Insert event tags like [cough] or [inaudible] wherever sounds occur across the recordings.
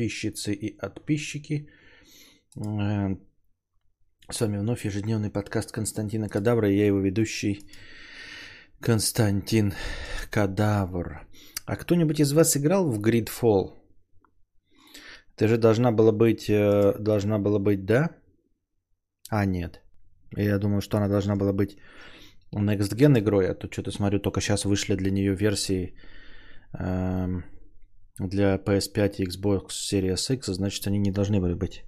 подписчицы и подписчики. Э, с вами вновь ежедневный подкаст Константина Кадавра и я его ведущий Константин Кадавр. А кто-нибудь из вас играл в Gridfall? Ты же должна была быть, э, должна была быть, да? А, нет. Я думаю, что она должна была быть Next Gen игрой, а то что-то смотрю, только сейчас вышли для нее версии эм, для PS5 и Xbox Series X, значит, они не должны были быть.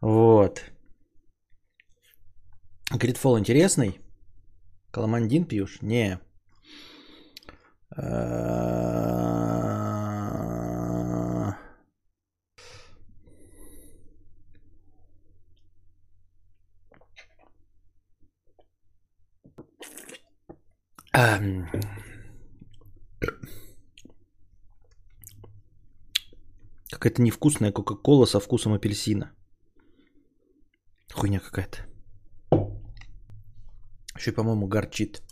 Вот. Gridfall интересный? Каламандин пьешь? Не. Um, Какая-то невкусная Кока-Кола со вкусом апельсина. Хуйня какая-то. Еще, по-моему, горчит.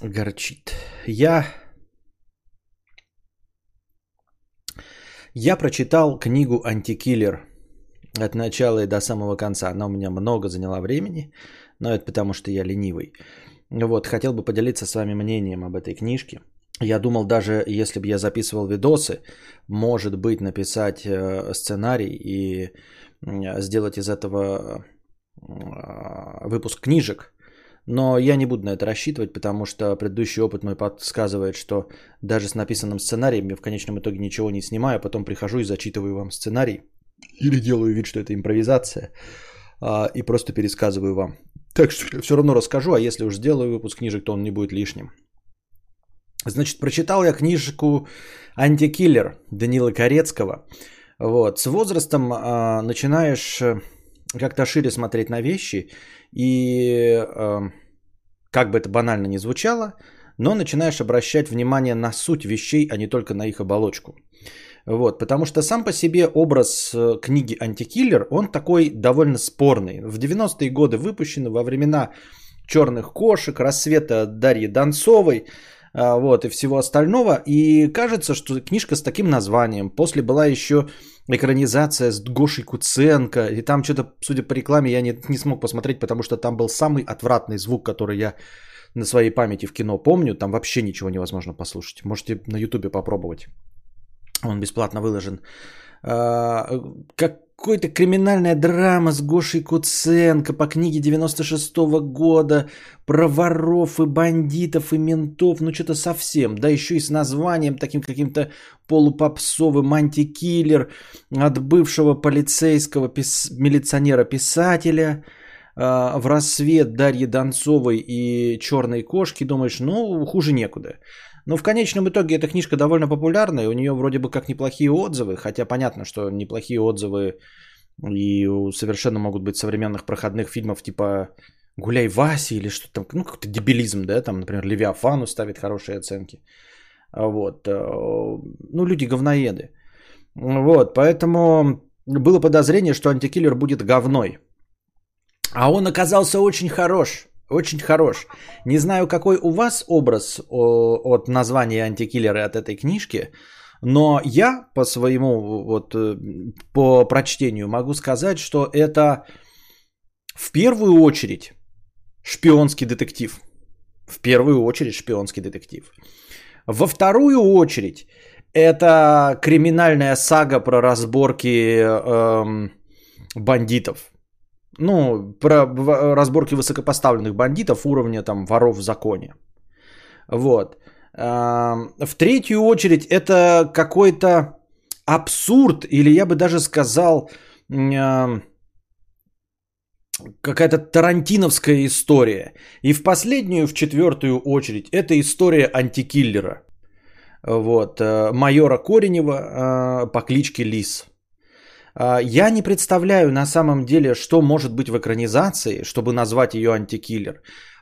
Горчит. Я... Я прочитал книгу «Антикиллер» от начала и до самого конца. Она у меня много заняла времени, но это потому, что я ленивый. Вот, хотел бы поделиться с вами мнением об этой книжке – я думал, даже если бы я записывал видосы, может быть, написать э, сценарий и сделать из этого э, выпуск книжек. Но я не буду на это рассчитывать, потому что предыдущий опыт мой подсказывает, что даже с написанным сценарием я в конечном итоге ничего не снимаю, а потом прихожу и зачитываю вам сценарий. Или делаю вид, что это импровизация. А, и просто пересказываю вам. Так что все равно расскажу, а если уж сделаю выпуск книжек, то он не будет лишним. Значит, прочитал я книжку «Антикиллер» Данила Корецкого. Вот. С возрастом э, начинаешь как-то шире смотреть на вещи и, э, как бы это банально ни звучало, но начинаешь обращать внимание на суть вещей, а не только на их оболочку. Вот, потому что сам по себе образ э, книги «Антикиллер», он такой довольно спорный. В 90-е годы выпущен во времена черных кошек, рассвета Дарьи Донцовой – а, вот, и всего остального. И кажется, что книжка с таким названием. После была еще экранизация с Гошей Куценко. И там что-то, судя по рекламе, я не, не смог посмотреть, потому что там был самый отвратный звук, который я на своей памяти в кино помню. Там вообще ничего невозможно послушать. Можете на ютубе попробовать. Он бесплатно выложен. А, как какой-то криминальная драма с Гошей Куценко по книге 96 года про воров и бандитов и ментов, ну что-то совсем, да еще и с названием таким каким-то полупопсовым антикиллер от бывшего полицейского пис- милиционера-писателя э, в рассвет Дарьи Донцовой и Черной кошки, думаешь, ну хуже некуда. Но в конечном итоге эта книжка довольно популярная, у нее вроде бы как неплохие отзывы, хотя понятно, что неплохие отзывы и совершенно могут быть современных проходных фильмов типа «Гуляй, Вася» или что там, ну какой-то дебилизм, да, там, например, «Левиафану» ставит хорошие оценки. Вот, э, ну люди говноеды. Вот, поэтому было подозрение, что антикиллер будет говной. А он оказался очень хорош. Очень хорош. Не знаю, какой у вас образ от названия антикиллера от этой книжки, но я по своему, вот э, по прочтению могу сказать, что это в первую очередь шпионский детектив. В первую очередь шпионский детектив. Во вторую очередь это криминальная сага про разборки эм, бандитов ну, про разборки высокопоставленных бандитов уровня там воров в законе. Вот. В третью очередь это какой-то абсурд, или я бы даже сказал, какая-то тарантиновская история. И в последнюю, в четвертую очередь, это история антикиллера. Вот, э, майора Коренева э, по кличке Лис. А, я не представляю на самом деле, что может быть в экранизации, чтобы назвать ее антикиллер.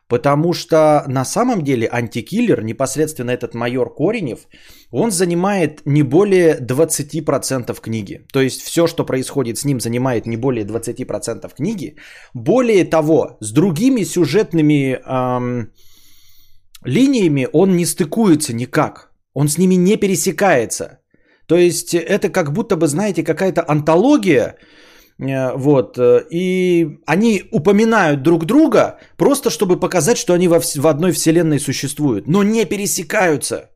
Потому что на самом деле антикиллер, непосредственно этот майор Коренев, он занимает не более 20% книги. То есть все, что происходит с ним, занимает не более 20% книги. Более того, с другими сюжетными эм, линиями он не стыкуется никак. Он с ними не пересекается. То есть это как будто бы, знаете, какая-то антология, э, вот, э, и они упоминают друг друга просто, чтобы показать, что они во, в одной вселенной существуют, но не пересекаются.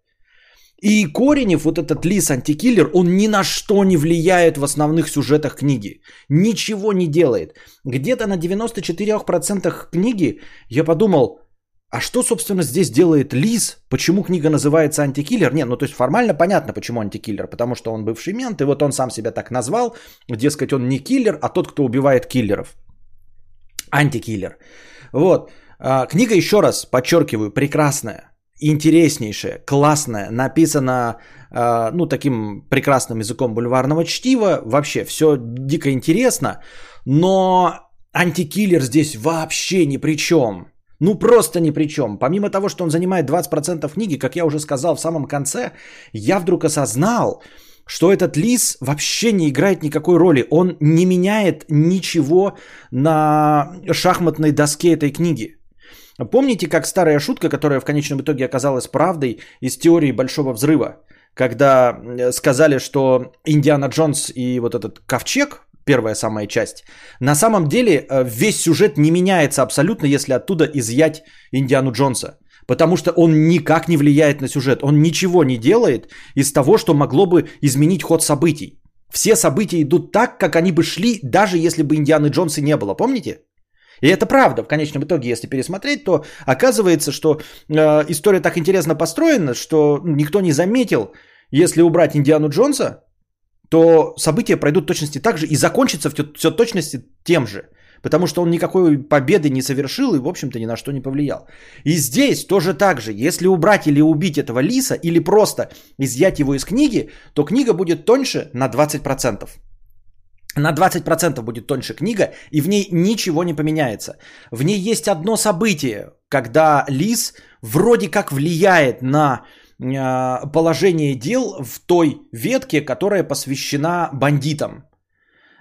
И Коренев, вот этот лис антикиллер, он ни на что не влияет в основных сюжетах книги. Ничего не делает. Где-то на 94% книги я подумал, а что, собственно, здесь делает Лис? Почему книга называется «Антикиллер»? Нет, ну то есть формально понятно, почему антикиллер. Потому что он бывший мент, и вот он сам себя так назвал. Дескать, он не киллер, а тот, кто убивает киллеров. Антикиллер. Вот. А, книга, еще раз подчеркиваю, прекрасная, интереснейшая, классная, написана а, ну, таким прекрасным языком бульварного чтива. Вообще, все дико интересно. Но антикиллер здесь вообще ни при чем. Ну просто ни при чем. Помимо того, что он занимает 20% книги, как я уже сказал в самом конце, я вдруг осознал, что этот лис вообще не играет никакой роли. Он не меняет ничего на шахматной доске этой книги. Помните, как старая шутка, которая в конечном итоге оказалась правдой из теории Большого Взрыва, когда э, сказали, что Индиана Джонс и вот этот ковчег, первая самая часть. На самом деле э, весь сюжет не меняется абсолютно, если оттуда изъять Индиану Джонса. Потому что он никак не влияет на сюжет. Он ничего не делает из того, что могло бы изменить ход событий. Все события идут так, как они бы шли, даже если бы Индианы Джонса не было. Помните? И это правда. В конечном итоге, если пересмотреть, то оказывается, что э, история так интересно построена, что никто не заметил, если убрать Индиану Джонса, то события пройдут точности так же и закончится все точности тем же. Потому что он никакой победы не совершил и, в общем-то, ни на что не повлиял. И здесь тоже так же. Если убрать или убить этого лиса, или просто изъять его из книги, то книга будет тоньше на 20%. На 20% будет тоньше книга, и в ней ничего не поменяется. В ней есть одно событие, когда лис вроде как влияет на положение дел в той ветке, которая посвящена бандитам.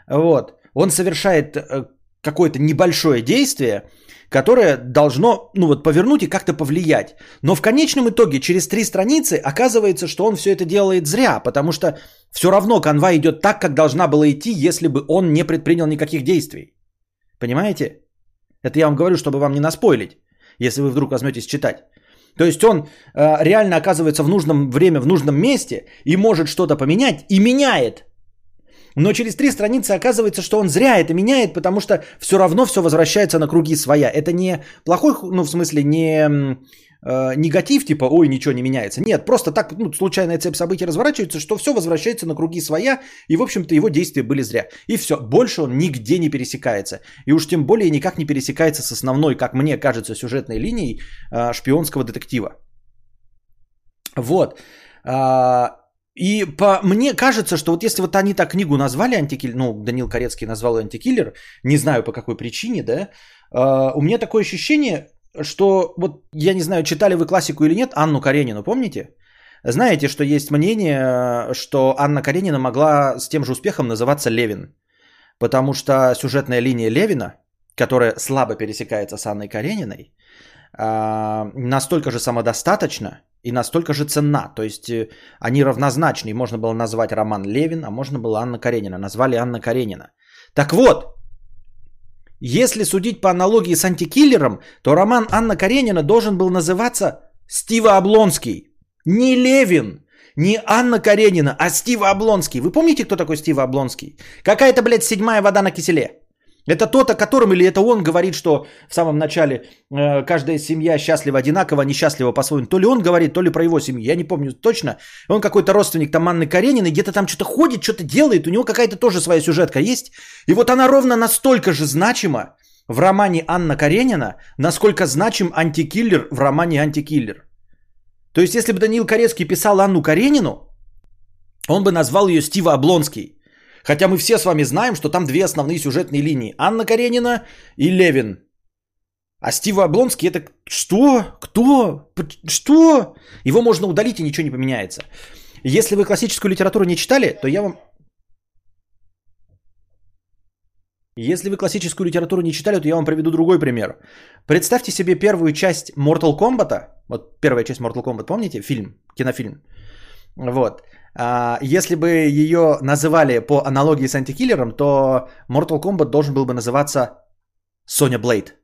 Вот. Он совершает э, какое-то небольшое действие, которое должно ну вот, повернуть и как-то повлиять. Но в конечном итоге через три страницы оказывается, что он все это делает зря, потому что все равно канва идет так, как должна была идти, если бы он не предпринял никаких действий. Понимаете? Это я вам говорю, чтобы вам не наспойлить, если вы вдруг возьметесь читать. То есть он э, реально оказывается в нужном время, в нужном месте и может что-то поменять и меняет. Но через три страницы оказывается, что он зря это меняет, потому что все равно все возвращается на круги своя. Это не плохой, ну в смысле не э, негатив, типа, ой, ничего не меняется. Нет, просто так ну, случайная цепь событий разворачивается, что все возвращается на круги своя, и, в общем-то, его действия были зря. И все, больше он нигде не пересекается. И уж тем более никак не пересекается с основной, как мне кажется, сюжетной линией э, шпионского детектива. Вот. А, и по мне кажется, что вот если вот они так книгу назвали антикиллер, ну, Данил Корецкий назвал ее антикиллер, не знаю по какой причине, да, э, у меня такое ощущение, что вот я не знаю, читали вы классику или нет, Анну Каренину, помните? Знаете, что есть мнение, что Анна Каренина могла с тем же успехом называться Левин. Потому что сюжетная линия Левина, которая слабо пересекается с Анной Карениной, а, настолько же самодостаточна и настолько же ценна. То есть э, они равнозначны. Можно было назвать роман Левин, а можно было Анна Каренина. Назвали Анна Каренина. Так вот, если судить по аналогии с антикиллером, то роман Анна Каренина должен был называться Стива Облонский. Не Левин, не Анна Каренина, а Стива Облонский. Вы помните, кто такой Стива Облонский? Какая-то, блядь, седьмая вода на киселе. Это тот, о котором или это он говорит, что в самом начале э, каждая семья счастлива одинаково, несчастлива по-своему. То ли он говорит, то ли про его семью. Я не помню точно. Он какой-то родственник там Анны Карениной, где-то там что-то ходит, что-то делает. У него какая-то тоже своя сюжетка есть. И вот она ровно настолько же значима в романе Анна Каренина, насколько значим антикиллер в романе Антикиллер. То есть, если бы Даниил Корецкий писал Анну Каренину, он бы назвал ее Стива Облонский. Хотя мы все с вами знаем, что там две основные сюжетные линии. Анна Каренина и Левин. А Стива Облонский это что? Кто? Что? Его можно удалить и ничего не поменяется. Если вы классическую литературу не читали, то я вам... Если вы классическую литературу не читали, то я вам приведу другой пример. Представьте себе первую часть Mortal Kombat. Вот первая часть Mortal Kombat, помните? Фильм, кинофильм. Вот. А, если бы ее называли по аналогии с антикиллером, то Mortal Kombat должен был бы называться Соня Блейд.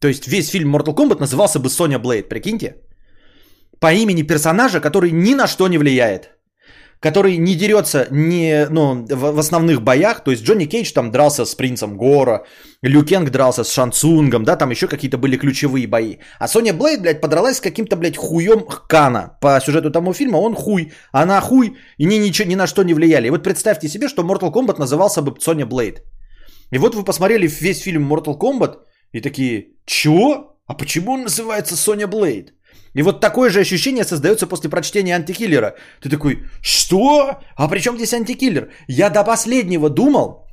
То есть весь фильм Mortal Kombat назывался бы Соня Блейд, прикиньте. По имени персонажа, который ни на что не влияет который не дерется не, ну, в, в основных боях. То есть Джонни Кейдж там дрался с принцем Горо, Лю Кенг дрался с Шан Цунгом, да, там еще какие-то были ключевые бои. А Соня Блейд, блядь, подралась с каким-то, блядь, хуем Кано. По сюжету тому фильма он хуй, она хуй, и ни, ничего, ни на что не влияли. И вот представьте себе, что Mortal Kombat назывался бы Соня Блейд. И вот вы посмотрели весь фильм Mortal Kombat и такие, чего? А почему он называется Соня Блейд? И вот такое же ощущение создается после прочтения антикиллера. Ты такой, что? А при чем здесь антикиллер? Я до последнего думал,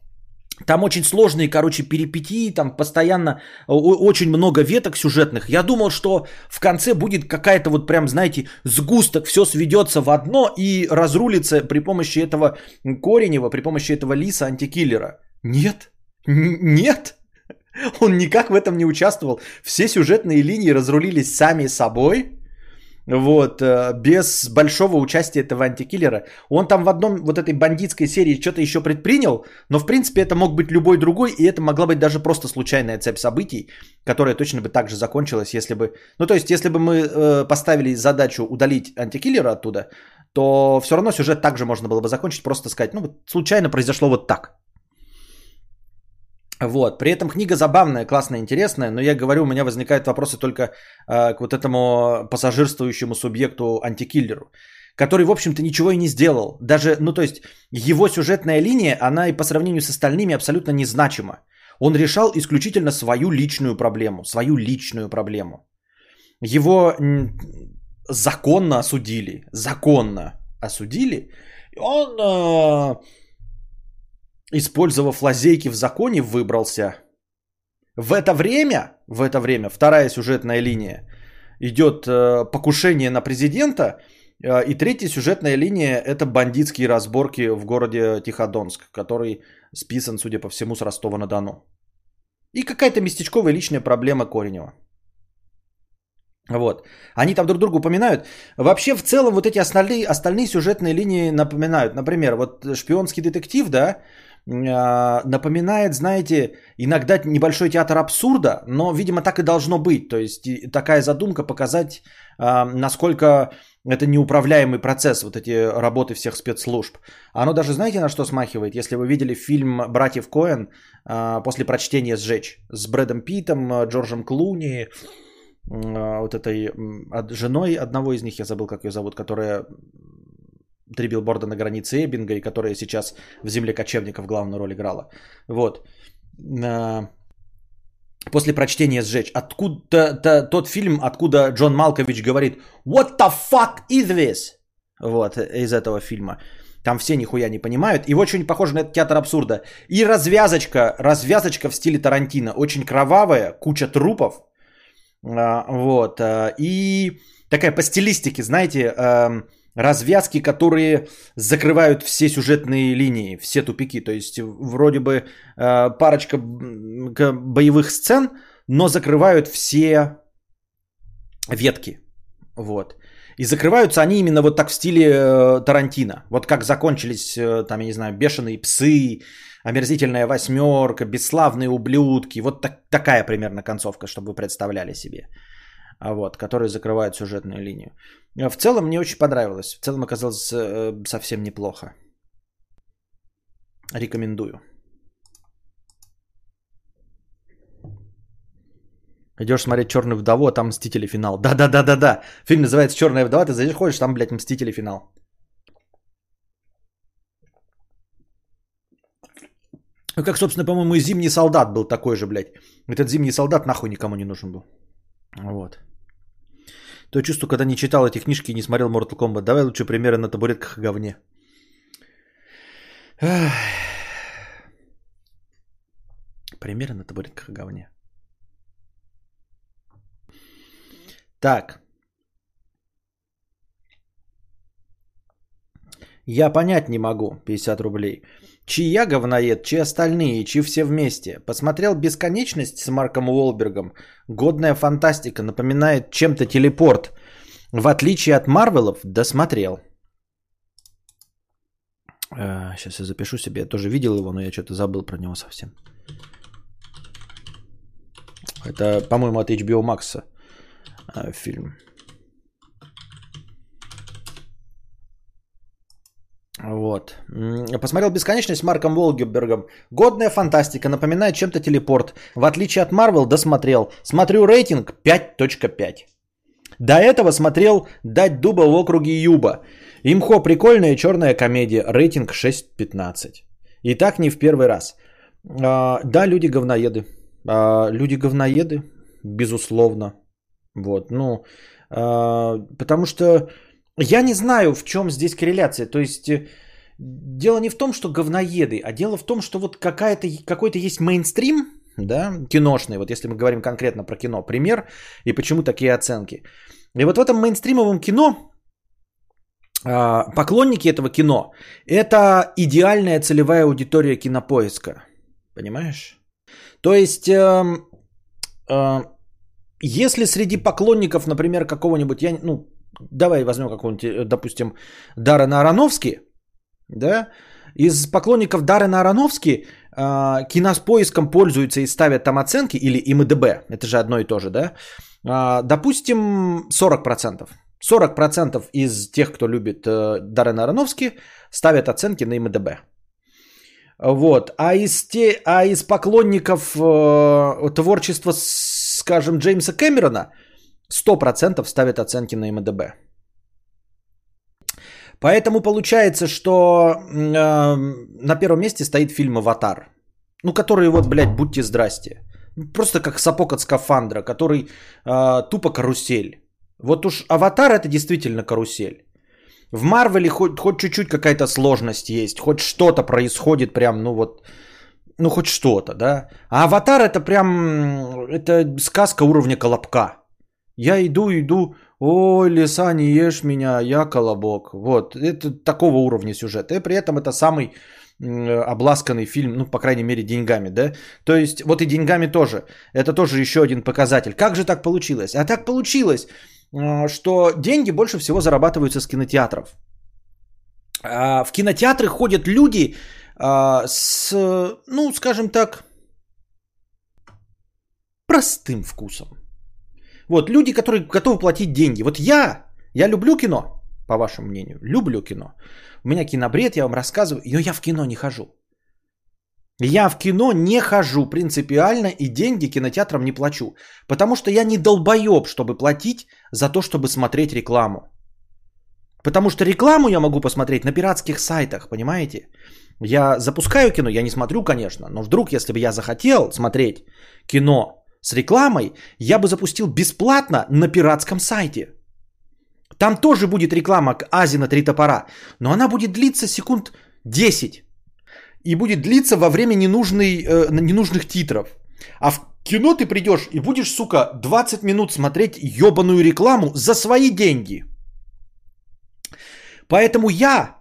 там очень сложные, короче, перипетии, там постоянно очень много веток сюжетных. Я думал, что в конце будет какая-то вот прям, знаете, сгусток, все сведется в одно и разрулится при помощи этого Коренева, при помощи этого лиса антикиллера. Нет, нет, [laughs] он никак в этом не участвовал. Все сюжетные линии разрулились сами собой. Вот, э, без большого участия этого антикиллера. Он там в одном вот этой бандитской серии что-то еще предпринял, но в принципе это мог быть любой другой, и это могла быть даже просто случайная цепь событий, которая точно бы так же закончилась, если бы... Ну то есть, если бы мы э, поставили задачу удалить антикиллера оттуда, то все равно сюжет также можно было бы закончить, просто сказать, ну вот случайно произошло вот так. Вот. При этом книга забавная, классная, интересная, но я говорю, у меня возникают вопросы только э, к вот этому пассажирствующему субъекту антикиллеру, который, в общем-то, ничего и не сделал. Даже, ну то есть, его сюжетная линия, она и по сравнению с остальными абсолютно незначима. Он решал исключительно свою личную проблему, свою личную проблему. Его законно осудили, законно осудили. Он э, использовав лазейки в законе, выбрался. В это время, в это время, вторая сюжетная линия, идет э, покушение на президента, э, и третья сюжетная линия – это бандитские разборки в городе Тиходонск, который списан, судя по всему, с Ростова-на-Дону. И какая-то местечковая личная проблема Коренева. Вот. Они там друг друга упоминают. Вообще, в целом, вот эти остальные, остальные сюжетные линии напоминают. Например, вот шпионский детектив, да, напоминает, знаете, иногда небольшой театр абсурда, но, видимо, так и должно быть. То есть такая задумка показать, а, насколько это неуправляемый процесс, вот эти работы всех спецслужб. Оно даже, знаете, на что смахивает? Если вы видели фильм «Братьев Коэн» а, после прочтения «Сжечь» с Брэдом Питом, Джорджем Клуни, вот этой женой одного из них, я забыл, как ее зовут, которая Три билборда на границе Эббинга, и которая сейчас в «Земле кочевников» главную роль играла. Вот. После прочтения «Сжечь». Откуда тот фильм, откуда Джон Малкович говорит «What the fuck is this?» Вот, из этого фильма. Там все нихуя не понимают. И очень похоже на этот театр абсурда. И развязочка, развязочка в стиле Тарантино. Очень кровавая, куча трупов. А, вот. А, и такая по стилистике, знаете, развязки, которые закрывают все сюжетные линии, все тупики. То есть вроде бы э, парочка боевых сцен, но закрывают все ветки. Вот. И закрываются они именно вот так в стиле э, Тарантино. Вот как закончились, э, там, я не знаю, бешеные псы, омерзительная восьмерка, бесславные ублюдки. Вот так, такая примерно концовка, чтобы вы представляли себе. А вот, которые закрывают сюжетную линию. В целом мне очень понравилось. В целом оказалось э, совсем неплохо. Рекомендую. Идешь смотреть Черную вдову, а там Мстители финал. Да-да-да-да-да. Фильм называется Черная вдова, ты заходишь, там, блядь, Мстители финал. Ну, как, собственно, по-моему, и Зимний солдат был такой же, блядь. Этот Зимний солдат нахуй никому не нужен был. Вот. То чувство, когда не читал эти книжки и не смотрел Mortal Kombat. Давай лучше примеры на табуретках и говне. Примеры на табуретках и говне. Так. Я понять не могу. 50 рублей. Чья говноед, чьи остальные, чьи все вместе. Посмотрел «Бесконечность» с Марком Уолбергом. Годная фантастика, напоминает чем-то телепорт. В отличие от Марвелов, досмотрел. Сейчас я запишу себе. Я тоже видел его, но я что-то забыл про него совсем. Это, по-моему, от HBO Max э, фильм. Вот. Посмотрел «Бесконечность» с Марком Волгебергом. Годная фантастика, напоминает чем-то телепорт. В отличие от Марвел, досмотрел. Смотрю рейтинг 5.5. До этого смотрел «Дать дуба в округе Юба». Имхо прикольная черная комедия. Рейтинг 6.15. И так не в первый раз. А, да, люди говноеды. А, люди говноеды, безусловно. Вот, ну, а, потому что я не знаю, в чем здесь корреляция. То есть э, дело не в том, что говноеды, а дело в том, что вот какая-то, какой-то есть мейнстрим, да, киношный, вот если мы говорим конкретно про кино, пример, и почему такие оценки. И вот в этом мейнстримовом кино а, поклонники этого кино – это идеальная целевая аудитория кинопоиска. Понимаешь? То есть, э, э, если среди поклонников, например, какого-нибудь, я, ну, давай возьмем какого-нибудь, э, допустим, Даррена Ароновски, да, из поклонников Даррена Ароновски э, киноспоиском пользуются и ставят там оценки, или ИМДБ, это же одно и то же, да, э, допустим, 40%. 40% из тех, кто любит э, Даррена Ароновски, ставят оценки на ИМДБ. Вот. А из, те, а из поклонников э, творчества, скажем, Джеймса Кэмерона, 100% ставят оценки на МДБ. Поэтому получается, что э, на первом месте стоит фильм «Аватар». Ну, который вот, блядь, будьте здрасте. Просто как сапог от скафандра, который э, тупо карусель. Вот уж «Аватар» это действительно карусель. В Марвеле хоть, хоть чуть-чуть какая-то сложность есть, хоть что-то происходит прям, ну вот, ну хоть что-то, да. А Аватар это прям, это сказка уровня Колобка. Я иду, иду, ой, лиса, не ешь меня, я колобок. Вот, это такого уровня сюжет. И при этом это самый обласканный фильм, ну, по крайней мере, деньгами, да? То есть, вот и деньгами тоже. Это тоже еще один показатель. Как же так получилось? А так получилось, а, что деньги больше всего зарабатываются с кинотеатров. А, в кинотеатры ходят люди а, с, ну, скажем так, простым вкусом. Вот люди, которые готовы платить деньги. Вот я, я люблю кино, по вашему мнению, люблю кино. У меня кинобред, я вам рассказываю, но я в кино не хожу. Я в кино не хожу принципиально и деньги кинотеатрам не плачу. Потому что я не долбоеб, чтобы платить за то, чтобы смотреть рекламу. Потому что рекламу я могу посмотреть на пиратских сайтах, понимаете? Я запускаю кино, я не смотрю, конечно, но вдруг, если бы я захотел смотреть кино с рекламой, я бы запустил бесплатно на пиратском сайте. Там тоже будет реклама к Ази на три топора, но она будет длиться секунд 10 и будет длиться во время ненужной, э, ненужных титров. А в кино ты придешь и будешь, сука, 20 минут смотреть ебаную рекламу за свои деньги. Поэтому я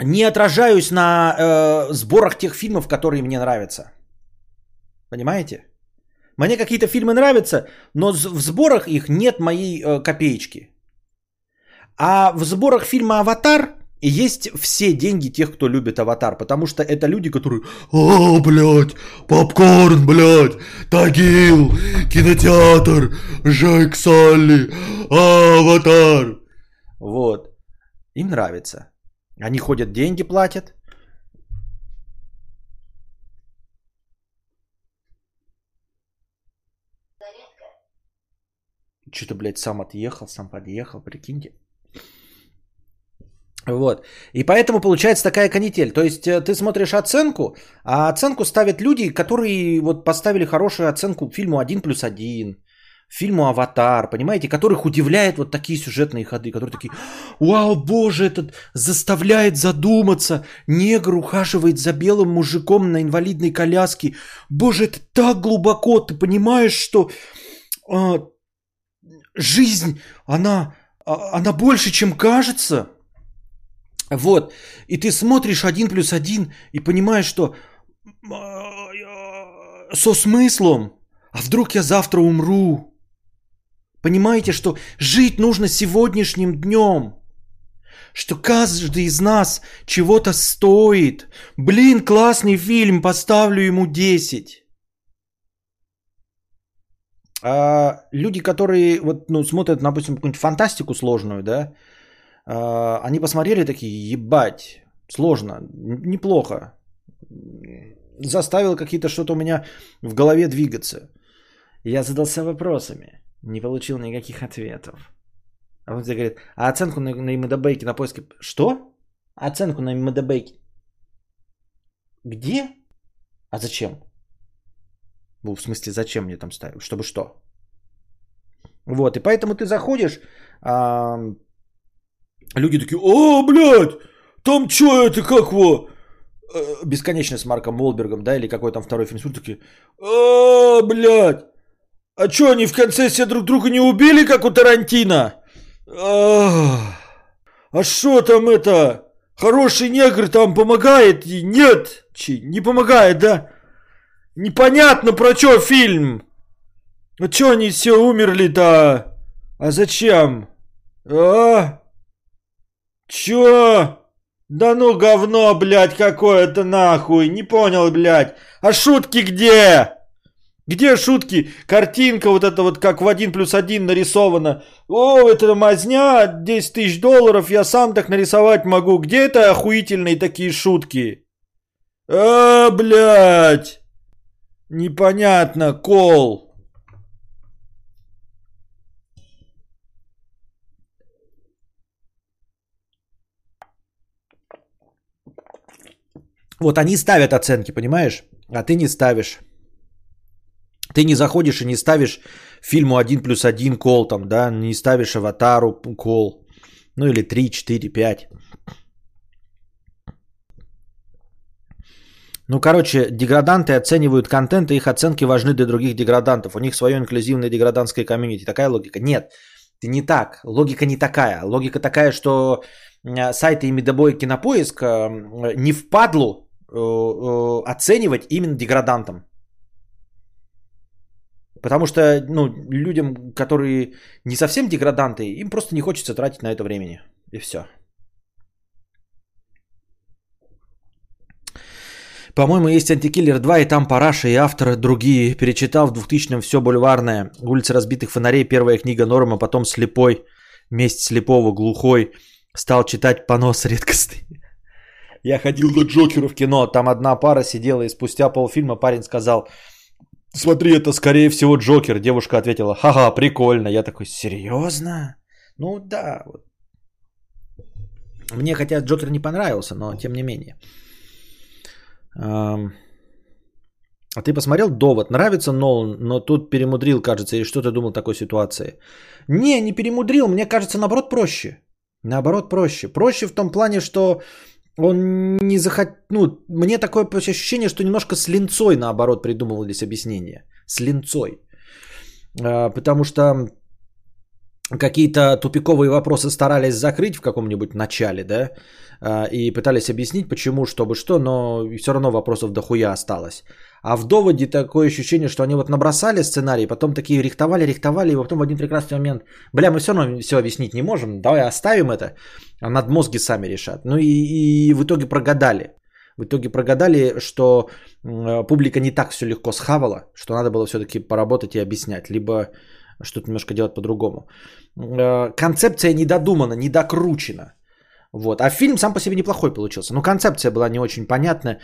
не отражаюсь на э, сборах тех фильмов, которые мне нравятся. Понимаете? Мне какие-то фильмы нравятся, но в сборах их нет моей э, копеечки. А в сборах фильма «Аватар» есть все деньги тех, кто любит аватар, потому что это люди, которые, о, блядь, попкорн, блядь, Тагил, кинотеатр, Жек Салли, аватар. Вот. Им нравится. Они ходят, деньги платят. Что-то, блядь, сам отъехал, сам подъехал, прикиньте. Вот. И поэтому получается такая канитель. То есть э, ты смотришь оценку, а оценку ставят люди, которые вот поставили хорошую оценку фильму 1 плюс 1, фильму «Аватар», понимаете, которых удивляют вот такие сюжетные ходы, которые такие, вау, боже, этот заставляет задуматься, негр ухаживает за белым мужиком на инвалидной коляске, боже, это так глубоко, ты понимаешь, что э, жизнь, она, а, она больше, чем кажется – вот. И ты смотришь один плюс один и понимаешь, что со смыслом. А вдруг я завтра умру? Понимаете, что жить нужно сегодняшним днем. что каждый из нас чего-то стоит. Блин, классный фильм, поставлю ему 10. А люди, которые вот, ну, смотрят, допустим, какую-нибудь фантастику сложную, да, а, они посмотрели такие, ебать, сложно, неплохо. Заставил какие-то что-то у меня в голове двигаться. Я задался вопросами, не получил никаких ответов. А он тебе говорит, а оценку на, на MDB на поиске... Что? Оценку на MDB. Где? А зачем? Ну, в смысле, зачем мне там ставить? Чтобы что? Вот, и поэтому ты заходишь, а, люди такие, о, блядь, там что это, как его? Э, бесконечно с Марком Волбергом, да, или какой там второй фильм, такие, о, блядь, а что, они в конце все друг друга не убили, как у Тарантино? А что там это? Хороший негр там помогает? Нет, не помогает, да? Непонятно про что фильм. А что они все умерли-то? А зачем? А? Чё? Да ну говно, блядь, какое-то нахуй. Не понял, блядь. А шутки где? Где шутки? Картинка вот эта вот как в один плюс один нарисована. О, это мазня, 10 тысяч долларов, я сам так нарисовать могу. Где это охуительные такие шутки? А, блядь. Непонятно, кол. Вот они ставят оценки, понимаешь? А ты не ставишь. Ты не заходишь и не ставишь фильму 1 плюс 1 кол, там, да, не ставишь аватару кол. Ну или 3, 4, 5. Ну, короче, деграданты оценивают контент, и их оценки важны для других деградантов. У них свое инклюзивное деградантское комьюнити. Такая логика? Нет, ты не так. Логика не такая. Логика такая, что сайты и медобой кинопоиск не впадлу э, э, оценивать именно деградантам. Потому что ну, людям, которые не совсем деграданты, им просто не хочется тратить на это времени. И все. По-моему, есть Антикиллер 2, и там Параша и авторы другие. Перечитал в 2000-м все бульварное. Улица разбитых фонарей, первая книга Норма, потом Слепой. Месть слепого, глухой. Стал читать понос редкостный. Я ходил на Джокера в кино, там одна пара сидела, и спустя полфильма парень сказал, смотри, это скорее всего Джокер. Девушка ответила, ха-ха, прикольно. Я такой, серьезно? Ну да. Мне хотя Джокер не понравился, но тем не менее. А ты посмотрел «Довод»? Нравится Нолан, но тут перемудрил, кажется. И что ты думал такой ситуации? Не, не перемудрил. Мне кажется, наоборот, проще. Наоборот, проще. Проще в том плане, что он не захот... Ну, мне такое ощущение, что немножко с линцой, наоборот, придумывались объяснения. С линцой. А, потому что какие-то тупиковые вопросы старались закрыть в каком-нибудь начале, да, а, и пытались объяснить, почему, чтобы что, но все равно вопросов дохуя осталось. А в доводе такое ощущение, что они вот набросали сценарий, потом такие рихтовали, рихтовали, и потом в один прекрасный момент, бля, мы все равно все объяснить не можем, давай оставим это, а над мозги сами решат. Ну и, и в итоге прогадали. В итоге прогадали, что публика не так все легко схавала, что надо было все-таки поработать и объяснять, либо что-то немножко делать по-другому. Э, концепция недодумана, недокручена. Вот. А фильм сам по себе неплохой получился. Но концепция была не очень понятна.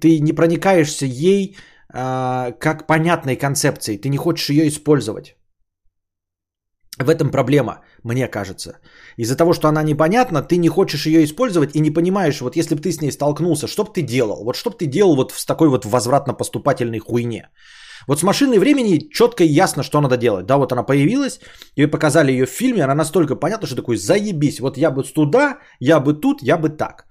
Ты не проникаешься ей а, как понятной концепцией. Ты не хочешь ее использовать. В этом проблема, мне кажется. Из-за того, что она непонятна, ты не хочешь ее использовать и не понимаешь, вот если бы ты с ней столкнулся, что бы ты делал? Вот что бы ты делал вот в такой вот возвратно-поступательной хуйне? Вот с машиной времени четко и ясно, что надо делать. Да, вот она появилась, и показали ее в фильме, она настолько понятна, что такой заебись. Вот я бы туда, я бы тут, я бы так.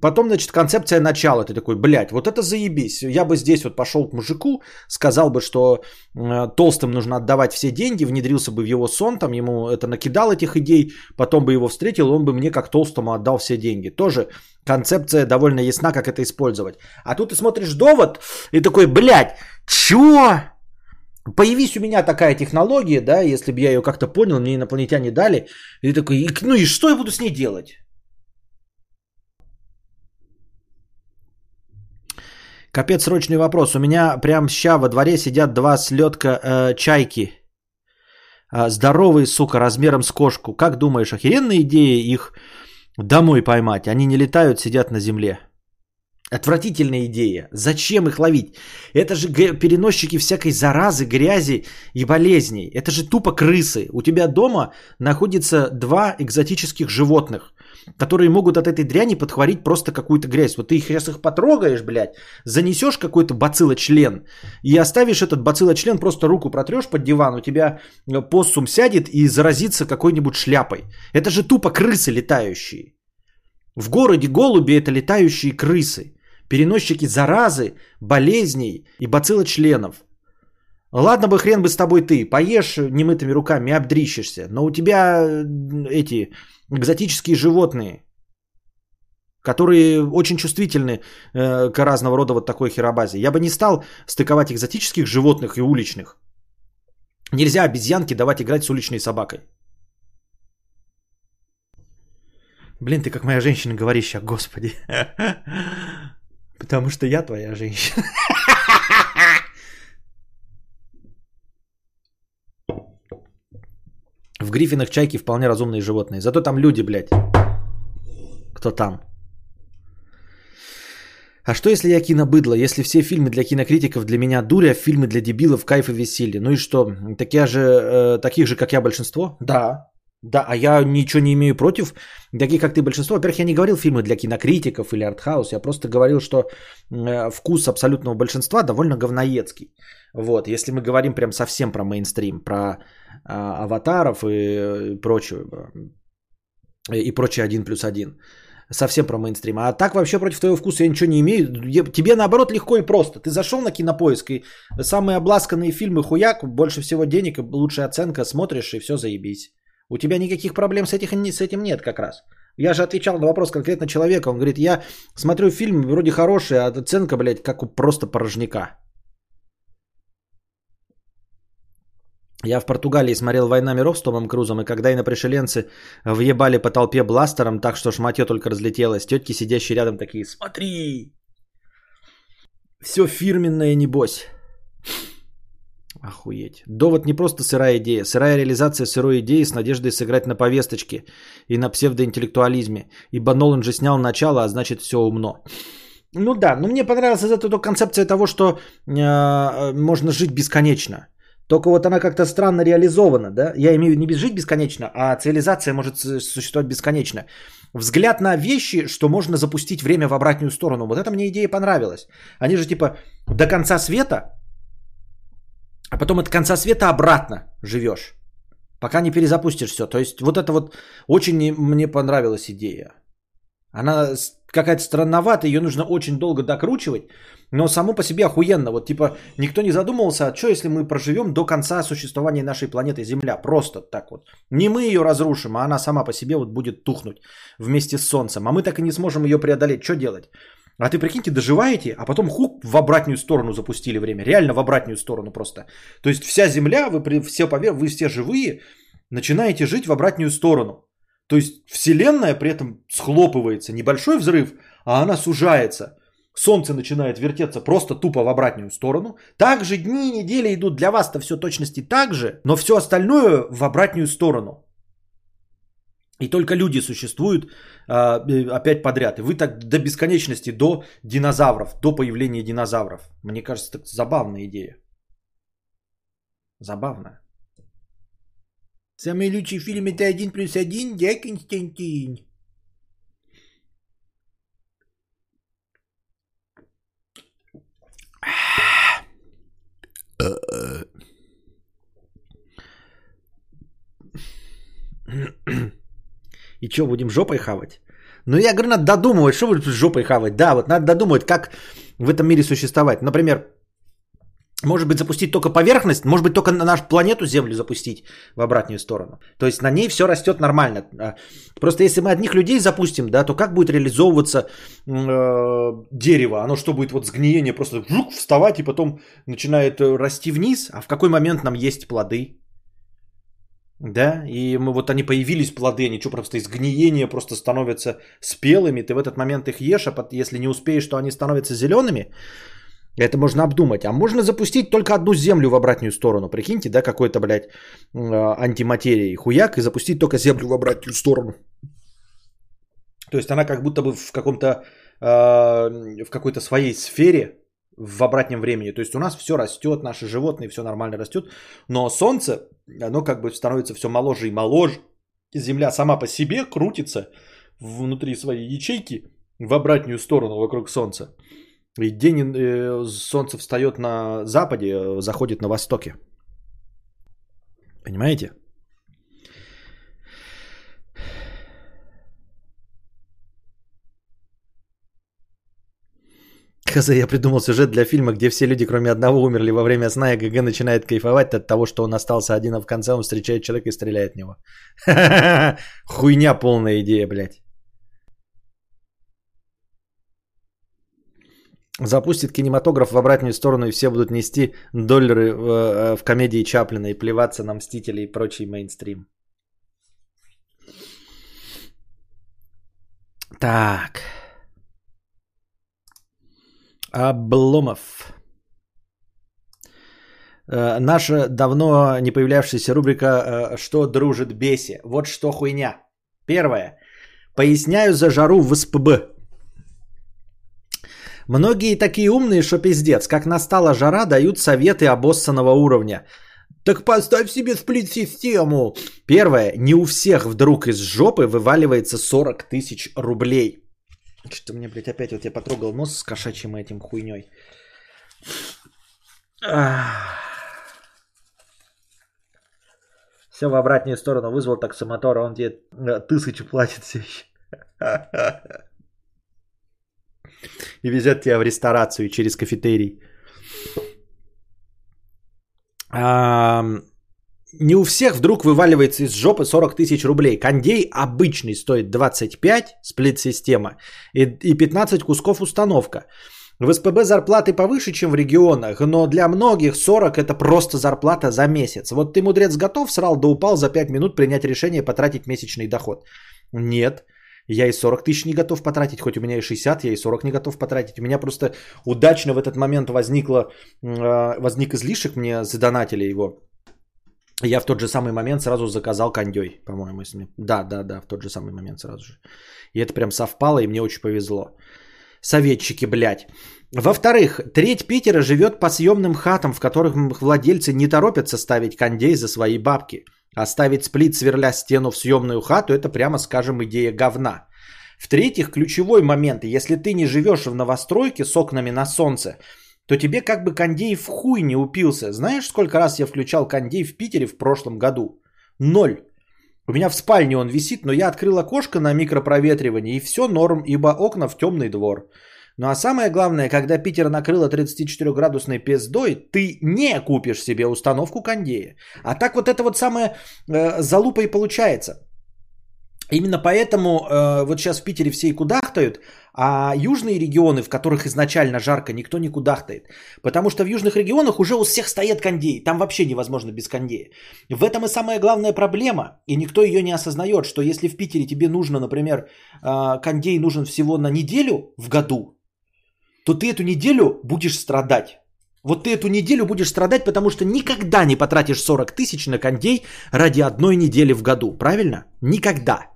Потом, значит, концепция начала. Ты такой, блядь, вот это заебись. Я бы здесь вот пошел к мужику, сказал бы, что э, толстым нужно отдавать все деньги, внедрился бы в его сон, там ему это накидал этих идей, потом бы его встретил, он бы мне как толстому отдал все деньги. Тоже концепция довольно ясна, как это использовать. А тут ты смотришь довод и такой, блядь, чё? Появись у меня такая технология, да, если бы я ее как-то понял, мне инопланетяне дали, и такой, ну и что я буду с ней делать? Капец, срочный вопрос. У меня прям ща во дворе сидят два слетка э, чайки. Э, здоровые, сука, размером с кошку. Как думаешь, охеренная идея их домой поймать? Они не летают, сидят на земле. Отвратительная идея. Зачем их ловить? Это же переносчики всякой заразы, грязи и болезней. Это же тупо крысы. У тебя дома находится два экзотических животных, которые могут от этой дряни подхватить просто какую-то грязь. Вот ты их сейчас их потрогаешь, блядь, занесешь какой-то бациллочлен и оставишь этот бациллочлен, просто руку протрешь под диван, у тебя постум сядет и заразится какой-нибудь шляпой. Это же тупо крысы летающие. В городе голуби это летающие крысы переносчики заразы, болезней и бациллочленов. Ладно бы хрен бы с тобой ты, поешь немытыми руками, обдрищешься, но у тебя эти экзотические животные, которые очень чувствительны э, к разного рода вот такой херобазе. Я бы не стал стыковать экзотических животных и уличных. Нельзя обезьянке давать играть с уличной собакой. Блин, ты как моя женщина говоришь сейчас, господи. [laughs] Потому что я твоя женщина. [laughs] В Гриффинах чайки вполне разумные животные. Зато там люди, блядь. Кто там? А что если я кинобыдло? Если все фильмы для кинокритиков для меня дуря, фильмы для дебилов кайф и веселье. Ну и что? Такие же, э, таких же, как я, большинство? Да. Да, а я ничего не имею против, таких как ты большинство. Во-первых, я не говорил фильмы для кинокритиков или артхаус, я просто говорил, что э, вкус абсолютного большинства довольно говноедский. Вот, если мы говорим прям совсем про мейнстрим, про аватаров и, и прочее, э, и прочее один плюс один. Совсем про мейнстрим. А так вообще против твоего вкуса я ничего не имею. Тебе наоборот легко и просто. Ты зашел на кинопоиск и самые обласканные фильмы хуяк, больше всего денег, лучшая оценка, смотришь и все заебись. У тебя никаких проблем с, этих, с этим нет как раз. Я же отвечал на вопрос конкретно человека. Он говорит, я смотрю фильм, вроде хороший, а оценка, блядь, как у просто порожняка. Я в Португалии смотрел «Война миров» с Томом Крузом, и когда инопришеленцы въебали по толпе бластером, так что шматье только разлетелось, тетки, сидящие рядом, такие «Смотри!» Все фирменное, небось. Охуеть. Довод не просто сырая идея. Сырая реализация сырой идеи с надеждой сыграть на повесточке и на псевдоинтеллектуализме. Ибо Нолан же снял начало, а значит все умно. Ну да, но мне понравилась эта концепция того, что э, можно жить бесконечно. Только вот она как-то странно реализована, да? Я имею в виду не жить бесконечно, а цивилизация может существовать бесконечно. Взгляд на вещи, что можно запустить время в обратную сторону. Вот эта мне идея понравилась. Они же типа до конца света а потом от конца света обратно живешь, пока не перезапустишь все. То есть вот это вот очень мне понравилась идея. Она какая-то странноватая, ее нужно очень долго докручивать, но само по себе охуенно. Вот типа никто не задумывался, а что если мы проживем до конца существования нашей планеты Земля? Просто так вот. Не мы ее разрушим, а она сама по себе вот будет тухнуть вместе с Солнцем. А мы так и не сможем ее преодолеть. Что делать? А ты прикиньте, доживаете, а потом хук в обратную сторону запустили время. Реально в обратную сторону просто. То есть вся Земля, вы все повер, вы все живые, начинаете жить в обратную сторону. То есть Вселенная при этом схлопывается. Небольшой взрыв, а она сужается. Солнце начинает вертеться просто тупо в обратную сторону. Также дни и недели идут для вас-то все точности так же, но все остальное в обратную сторону. И только люди существуют а, э, опять подряд. И вы так до бесконечности, до динозавров, до появления динозавров. Мне кажется, это забавная идея. Забавно. Самый лучший фильм это один плюс один, да, Константин? [clears throat] И что, будем жопой хавать? Ну, я говорю, надо додумывать, что вы жопой хавать. Да, вот надо додумывать, как в этом мире существовать. Например, может быть, запустить только поверхность, может быть, только на нашу планету Землю запустить в обратную сторону. То есть на ней все растет нормально. А, просто если мы одних людей запустим, да, то как будет реализовываться э, дерево? Оно что будет вот сгниение просто жук, вставать и потом начинает э, расти вниз? А в какой момент нам есть плоды? Да, и мы вот они появились плоды, они что, просто из гниения просто становятся спелыми, ты в этот момент их ешь, а если не успеешь, то они становятся зелеными. Это можно обдумать. А можно запустить только одну землю в обратную сторону. Прикиньте, да, какой-то, блядь, а, антиматерии хуяк и запустить только землю в обратную сторону. То есть она как будто бы в каком-то, э, в какой-то своей сфере в обратном времени. То есть у нас все растет, наши животные, все нормально растет. Но Солнце, оно как бы становится все моложе и моложе. Земля сама по себе крутится внутри своей ячейки в обратную сторону вокруг Солнца. И день э, солнце встает на западе, э, заходит на востоке. Понимаете? Хз, я придумал сюжет для фильма, где все люди, кроме одного, умерли во время сна, и ГГ начинает кайфовать от того, что он остался один, а в конце он встречает человека и стреляет в него. [laughs] Хуйня полная идея, блядь. Запустит кинематограф в обратную сторону, и все будут нести доллары в, э, в комедии Чаплина и плеваться на Мстители и прочий мейнстрим. Так. Обломов. Э, наша давно не появлявшаяся рубрика э, «Что дружит беси?» Вот что хуйня. Первое. Поясняю за жару в СПБ. Многие такие умные, что пиздец. Как настала жара, дают советы обоссанного уровня. Так поставь себе сплит-систему. Первое. Не у всех вдруг из жопы вываливается 40 тысяч рублей. Что мне, блядь, опять вот я потрогал нос с кошачьим этим хуйней. Все в обратную сторону вызвал таксомотор, он тебе э, тысячу платит все еще. [laughs] и везет тебя в ресторацию через кафетерий. А, не у всех вдруг вываливается из жопы 40 тысяч рублей. Кондей обычный стоит 25, сплит-система, и, и 15 кусков установка. В СПБ зарплаты повыше, чем в регионах, но для многих 40 это просто зарплата за месяц. Вот ты, мудрец, готов, срал да упал за 5 минут принять решение потратить месячный доход? Нет. Я и 40 тысяч не готов потратить, хоть у меня и 60, я и 40 не готов потратить. У меня просто удачно в этот момент возникло, а, возник излишек, мне задонатили его. Я в тот же самый момент сразу заказал кондей, по-моему. Если... Да, да, да, в тот же самый момент сразу же. И это прям совпало, и мне очень повезло. Советчики, блядь. Во-вторых, треть Питера живет по съемным хатам, в которых владельцы не торопятся ставить кондей за свои бабки – Оставить сплит, сверля стену в съемную хату, это прямо скажем идея говна. В-третьих, ключевой момент, если ты не живешь в новостройке с окнами на солнце, то тебе как бы кондей в хуй не упился. Знаешь, сколько раз я включал кондей в Питере в прошлом году? Ноль. У меня в спальне он висит, но я открыл окошко на микропроветривание и все норм, ибо окна в темный двор. Ну а самое главное, когда Питер накрыло 34-градусной пиздой, ты не купишь себе установку кондея. А так вот это вот самое э, залупа и получается. Именно поэтому э, вот сейчас в Питере все и кудахтают, а южные регионы, в которых изначально жарко, никто не кудахтает. Потому что в южных регионах уже у всех стоят кондеи. Там вообще невозможно без кондея. В этом и самая главная проблема, и никто ее не осознает, что если в Питере тебе нужно, например, э, кондей нужен всего на неделю в году, то ты эту неделю будешь страдать. Вот ты эту неделю будешь страдать, потому что никогда не потратишь 40 тысяч на кондей ради одной недели в году. Правильно? Никогда.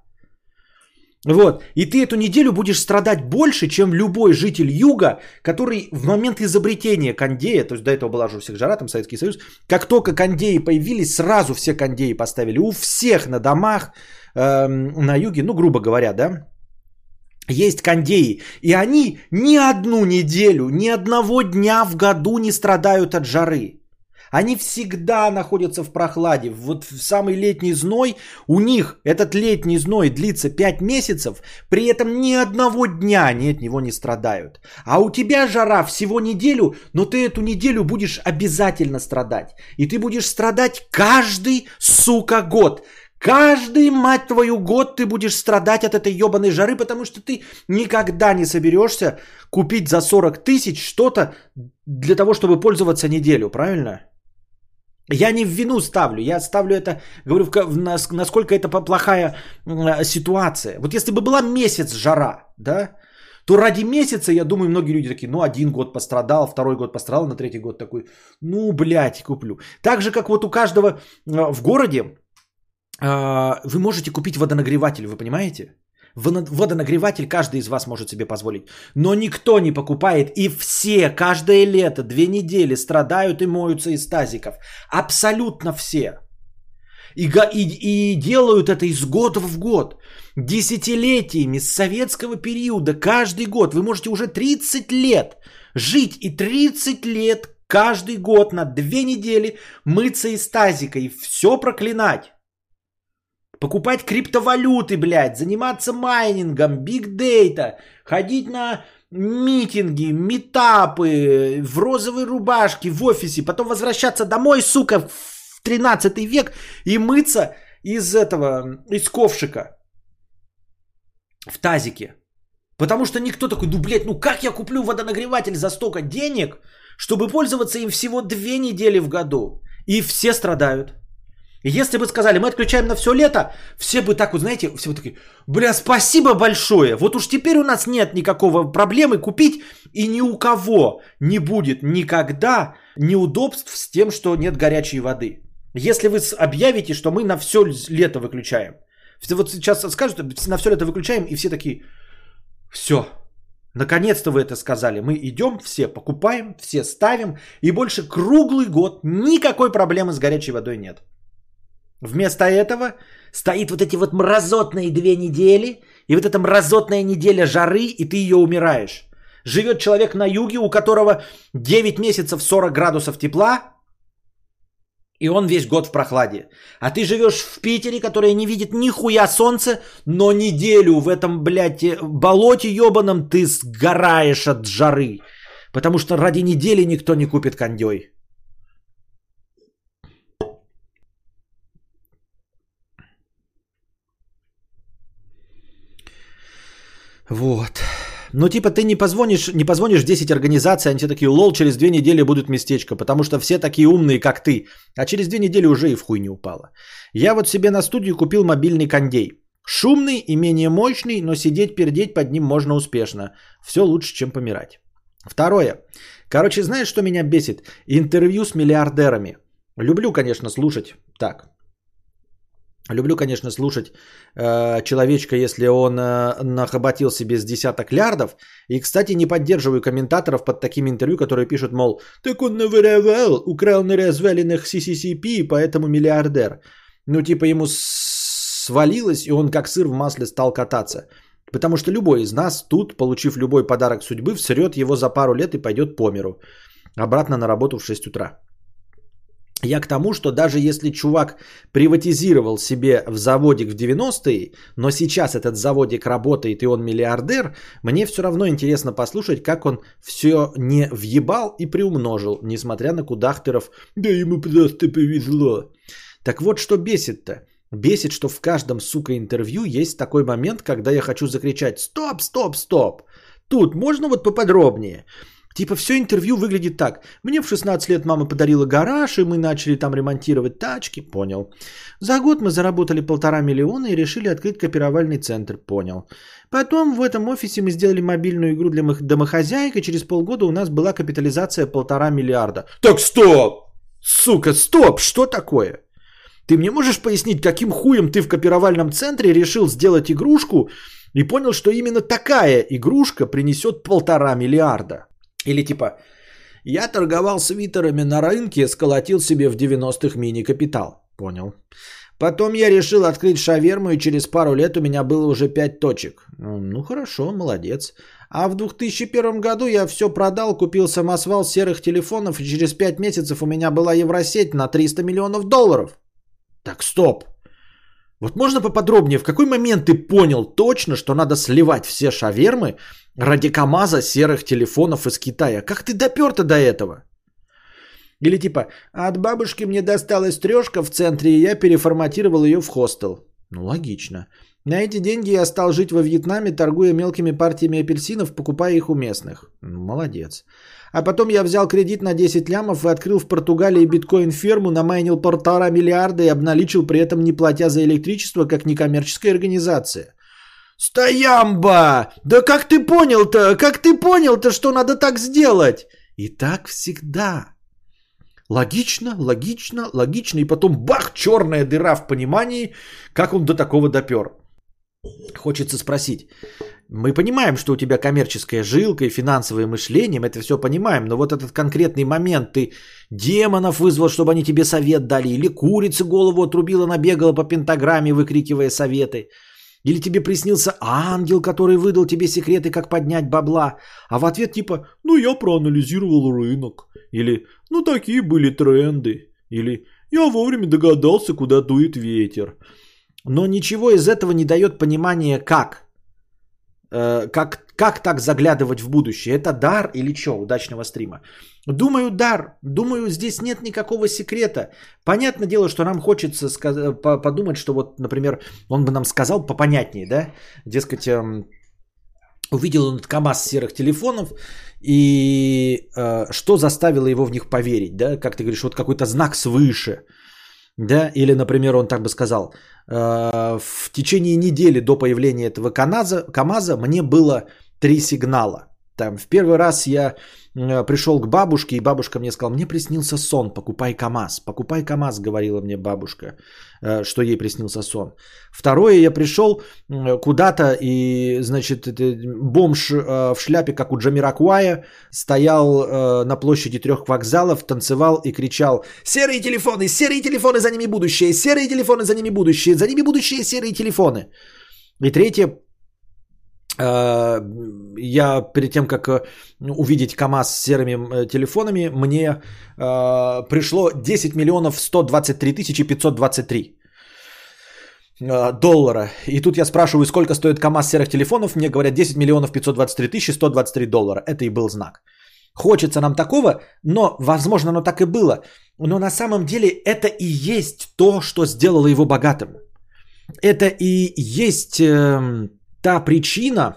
Вот. И ты эту неделю будешь страдать больше, чем любой житель юга, который в момент изобретения кондея, то есть до этого была же у всех жара, там Советский Союз, как только кондеи появились, сразу все кондеи поставили. У всех на домах эм, на юге, ну, грубо говоря, да, есть кондеи, и они ни одну неделю, ни одного дня в году не страдают от жары. Они всегда находятся в прохладе. Вот в самый летний зной у них этот летний зной длится 5 месяцев, при этом ни одного дня они от него не страдают. А у тебя жара всего неделю, но ты эту неделю будешь обязательно страдать. И ты будешь страдать каждый, сука, год. Каждый, мать твою, год ты будешь страдать от этой ебаной жары, потому что ты никогда не соберешься купить за 40 тысяч что-то для того, чтобы пользоваться неделю, правильно? Я не в вину ставлю, я ставлю это, говорю, насколько это плохая ситуация. Вот если бы была месяц жара, да, то ради месяца, я думаю, многие люди такие, ну, один год пострадал, второй год пострадал, на третий год такой, ну, блядь, куплю. Так же, как вот у каждого э, в городе, вы можете купить водонагреватель, вы понимаете? Водонагреватель каждый из вас может себе позволить. Но никто не покупает. И все, каждое лето, две недели страдают и моются из тазиков. Абсолютно все. И, и, и делают это из года в год. Десятилетиями с советского периода, каждый год. Вы можете уже 30 лет жить и 30 лет каждый год на две недели мыться из тазика и все проклинать. Покупать криптовалюты, блядь, заниматься майнингом, биг-дейта, ходить на митинги, метапы, в розовой рубашке, в офисе, потом возвращаться домой, сука, в 13 век и мыться из этого, из ковшика в тазике. Потому что никто такой, ну, блядь, ну как я куплю водонагреватель за столько денег, чтобы пользоваться им всего две недели в году? И все страдают. Если бы сказали, мы отключаем на все лето, все бы так вот, знаете, все бы такие, бля, спасибо большое. Вот уж теперь у нас нет никакого проблемы купить, и ни у кого не будет никогда неудобств с тем, что нет горячей воды. Если вы объявите, что мы на все лето выключаем. Вот сейчас скажут, на все лето выключаем, и все такие, все, наконец-то вы это сказали. Мы идем, все покупаем, все ставим, и больше круглый год никакой проблемы с горячей водой нет. Вместо этого стоит вот эти вот мразотные две недели, и вот эта мразотная неделя жары, и ты ее умираешь. Живет человек на юге, у которого 9 месяцев 40 градусов тепла, и он весь год в прохладе. А ты живешь в Питере, который не видит нихуя солнца, но неделю в этом, блядь, э, болоте ебаном ты сгораешь от жары. Потому что ради недели никто не купит кондей. Вот. Ну, типа, ты не позвонишь, не позвонишь 10 организаций, они тебе такие, лол, через две недели будут местечко, потому что все такие умные, как ты. А через две недели уже и в хуй не упало. Я вот себе на студию купил мобильный кондей. Шумный и менее мощный, но сидеть, пердеть под ним можно успешно. Все лучше, чем помирать. Второе. Короче, знаешь, что меня бесит? Интервью с миллиардерами. Люблю, конечно, слушать. Так, Люблю, конечно, слушать э, человечка, если он э, нахоботил себе с десяток лярдов. И, кстати, не поддерживаю комментаторов под такими интервью, которые пишут, мол, так он наворовал, украл на развалинах CCCP, поэтому миллиардер. Ну, типа ему свалилось, и он как сыр в масле стал кататься. Потому что любой из нас тут, получив любой подарок судьбы, всрет его за пару лет и пойдет по миру. Обратно на работу в 6 утра. Я к тому, что даже если чувак приватизировал себе в заводик в 90-е, но сейчас этот заводик работает и он миллиардер, мне все равно интересно послушать, как он все не въебал и приумножил, несмотря на кудахтеров «да ему просто повезло». Так вот, что бесит-то? Бесит, что в каждом, сука, интервью есть такой момент, когда я хочу закричать «стоп, стоп, стоп!» Тут можно вот поподробнее? Типа все интервью выглядит так. Мне в 16 лет мама подарила гараж, и мы начали там ремонтировать тачки. Понял. За год мы заработали полтора миллиона и решили открыть копировальный центр. Понял. Потом в этом офисе мы сделали мобильную игру для домохозяек, и через полгода у нас была капитализация полтора миллиарда. Так стоп! Сука, стоп! Что такое? Ты мне можешь пояснить, каким хуем ты в копировальном центре решил сделать игрушку и понял, что именно такая игрушка принесет полтора миллиарда? Или типа, я торговал свитерами на рынке, сколотил себе в 90-х мини-капитал. Понял. Потом я решил открыть шаверму, и через пару лет у меня было уже 5 точек. Ну хорошо, молодец. А в 2001 году я все продал, купил самосвал серых телефонов, и через 5 месяцев у меня была Евросеть на 300 миллионов долларов. Так, стоп. Вот можно поподробнее, в какой момент ты понял точно, что надо сливать все шавермы ради КАМАЗа серых телефонов из Китая? Как ты допер-то до этого? Или типа, от бабушки мне досталась трешка в центре, и я переформатировал ее в хостел. Ну, логично. На эти деньги я стал жить во Вьетнаме, торгуя мелкими партиями апельсинов, покупая их у местных. Молодец. А потом я взял кредит на 10 лямов и открыл в Португалии биткоин-ферму, намайнил полтора миллиарда и обналичил при этом не платя за электричество, как некоммерческая организация. Стоямба! Да как ты понял-то? Как ты понял-то, что надо так сделать? И так всегда. Логично, логично, логично. И потом бах, черная дыра в понимании, как он до такого допер. Хочется спросить. Мы понимаем, что у тебя коммерческая жилка и финансовое мышление, мы это все понимаем, но вот этот конкретный момент, ты демонов вызвал, чтобы они тебе совет дали, или курица голову отрубила, набегала по пентаграмме, выкрикивая советы, или тебе приснился ангел, который выдал тебе секреты, как поднять бабла, а в ответ типа «ну я проанализировал рынок», или «ну такие были тренды», или «я вовремя догадался, куда дует ветер». Но ничего из этого не дает понимания как – как, как так заглядывать в будущее? Это дар или что удачного стрима? Думаю, дар. Думаю, здесь нет никакого секрета. Понятное дело, что нам хочется сказ- подумать, что вот, например, он бы нам сказал попонятнее, да? Дескать, эм, увидел он КАМАЗ серых телефонов, и э, что заставило его в них поверить, да? Как ты говоришь, вот какой-то знак свыше – да, или, например, он так бы сказал, «Э, в течение недели до появления этого КАМАЗа, КАМАЗа мне было три сигнала. Там в первый раз я пришел к бабушке, и бабушка мне сказала, мне приснился сон, покупай КАМАЗ. Покупай КАМАЗ, говорила мне бабушка, э, что ей приснился сон. Второе, я пришел куда-то, и, значит, бомж в шляпе, как у Джамиракуая, стоял на площади трех вокзалов, танцевал и кричал, серые телефоны, серые телефоны, за ними будущее, серые телефоны, за ними будущее, за ними будущее, серые телефоны. И третье, Э, я перед тем, как э, увидеть КАМАЗ с серыми э, телефонами, мне пришло 10 миллионов 123 тысячи 523 доллара. И тут я спрашиваю, сколько стоит КАМАЗ серых телефонов. Мне говорят 10 миллионов 523 тысячи 123 доллара. Это и был знак. Хочется нам такого, но, возможно, оно так и было. Но на самом деле это и есть то, что сделало его богатым. Это и есть эм, та причина,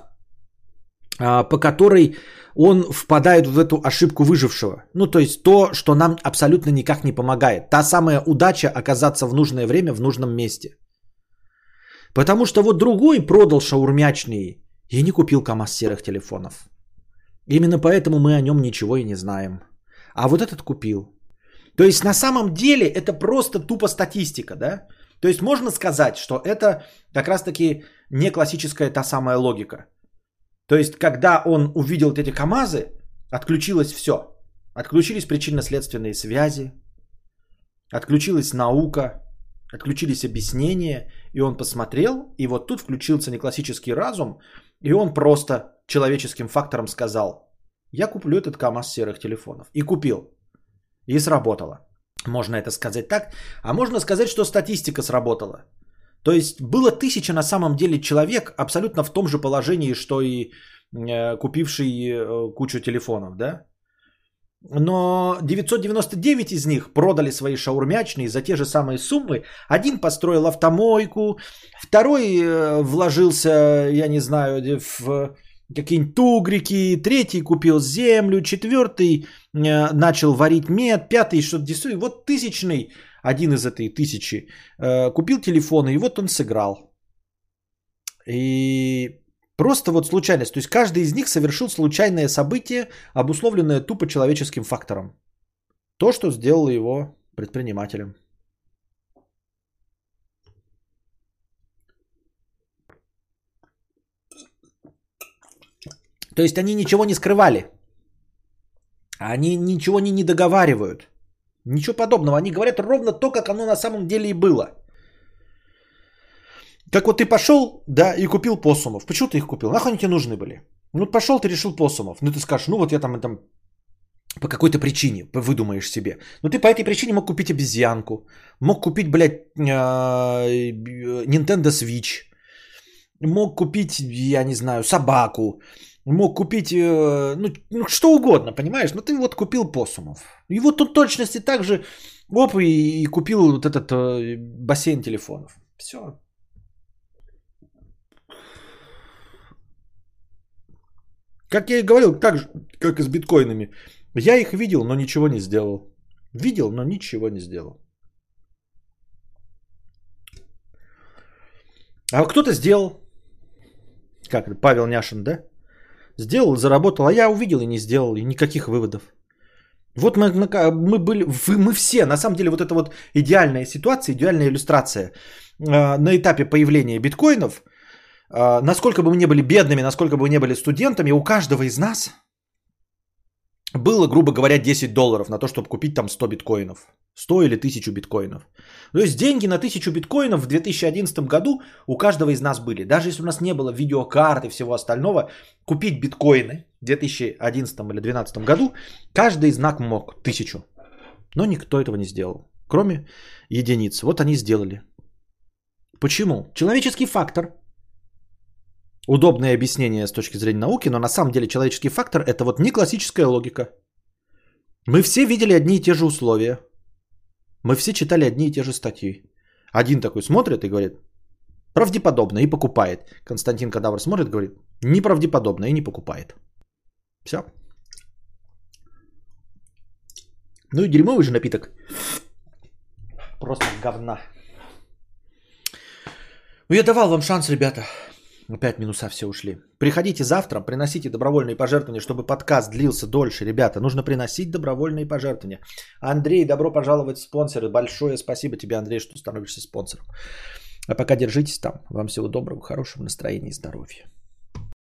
а, по которой он впадает в эту ошибку выжившего. Ну, то есть то, что нам абсолютно никак не помогает. Та самая удача оказаться в нужное время в нужном месте. Потому что вот другой продал шаурмячный и не купил КАМАЗ серых телефонов. Именно поэтому мы о нем ничего и не знаем. А вот этот купил. То есть на самом деле это просто тупо статистика, да? То есть можно сказать, что это как раз-таки не классическая та самая логика. То есть когда он увидел эти КАМАЗы, отключилось все. Отключились причинно-следственные связи, отключилась наука, отключились объяснения, и он посмотрел, и вот тут включился не классический разум, и он просто человеческим фактором сказал, я куплю этот КАМАЗ серых телефонов. И купил. И сработало. Можно это сказать так. А можно сказать, что статистика сработала. То есть было тысяча на самом деле человек абсолютно в том же положении, что и э, купивший э, кучу телефонов, да? Но 999 из них продали свои шаурмячные за те же самые суммы. Один построил автомойку, второй э, вложился, я не знаю, в какие-нибудь тугрики, третий купил землю, четвертый начал варить мед, пятый что-то действует. Вот тысячный, один из этой тысячи, э, купил телефон, и вот он сыграл. И просто вот случайность. То есть каждый из них совершил случайное событие, обусловленное тупо человеческим фактором. То, что сделало его предпринимателем. То есть они ничего не скрывали. Они ничего не, договаривают. Ничего подобного. Они говорят ровно то, как оно на самом деле и было. Как вот ты пошел, да, и купил посумов. Почему ты их купил? Нахуй они тебе нужны были? Ну, пошел, ты решил посумов. Ну, ты скажешь, ну, вот я там, там по какой-то причине выдумаешь себе. Ну, ты по этой причине мог купить обезьянку. Мог купить, блядь, а, Nintendo Switch. Мог купить, я не знаю, собаку мог купить, э, ну, ну, что угодно, понимаешь? Но ты вот купил посумов. И вот тут точности так же, оп, и, и купил вот этот э, бассейн телефонов. Все. Как я и говорил, так же, как и с биткоинами. Я их видел, но ничего не сделал. Видел, но ничего не сделал. А кто-то сделал. как это, Павел Няшин, да? Сделал, заработал, а я увидел и не сделал, и никаких выводов. Вот мы, мы были, мы все, на самом деле, вот это вот идеальная ситуация, идеальная иллюстрация. А, на этапе появления биткоинов, а, насколько бы мы не были бедными, насколько бы мы не были студентами, у каждого из нас было, грубо говоря, 10 долларов на то, чтобы купить там 100 биткоинов. 100 или 1000 биткоинов. То есть деньги на 1000 биткоинов в 2011 году у каждого из нас были. Даже если у нас не было видеокарт и всего остального, купить биткоины в 2011 или 2012 году каждый из нас мог 1000. Но никто этого не сделал, кроме единиц. Вот они сделали. Почему? Человеческий фактор. Удобное объяснение с точки зрения науки, но на самом деле человеческий фактор это вот не классическая логика. Мы все видели одни и те же условия. Мы все читали одни и те же статьи. Один такой смотрит и говорит, правдеподобно и покупает. Константин Кадавр смотрит и говорит, неправдеподобно и не покупает. Все. Ну и дерьмовый же напиток. Просто говна. Ну, я давал вам шанс, ребята. Опять минуса все ушли. Приходите завтра, приносите добровольные пожертвования, чтобы подкаст длился дольше. Ребята, нужно приносить добровольные пожертвования. Андрей, добро пожаловать в спонсоры. Большое спасибо тебе, Андрей, что становишься спонсором. А пока держитесь там. Вам всего доброго, хорошего настроения и здоровья.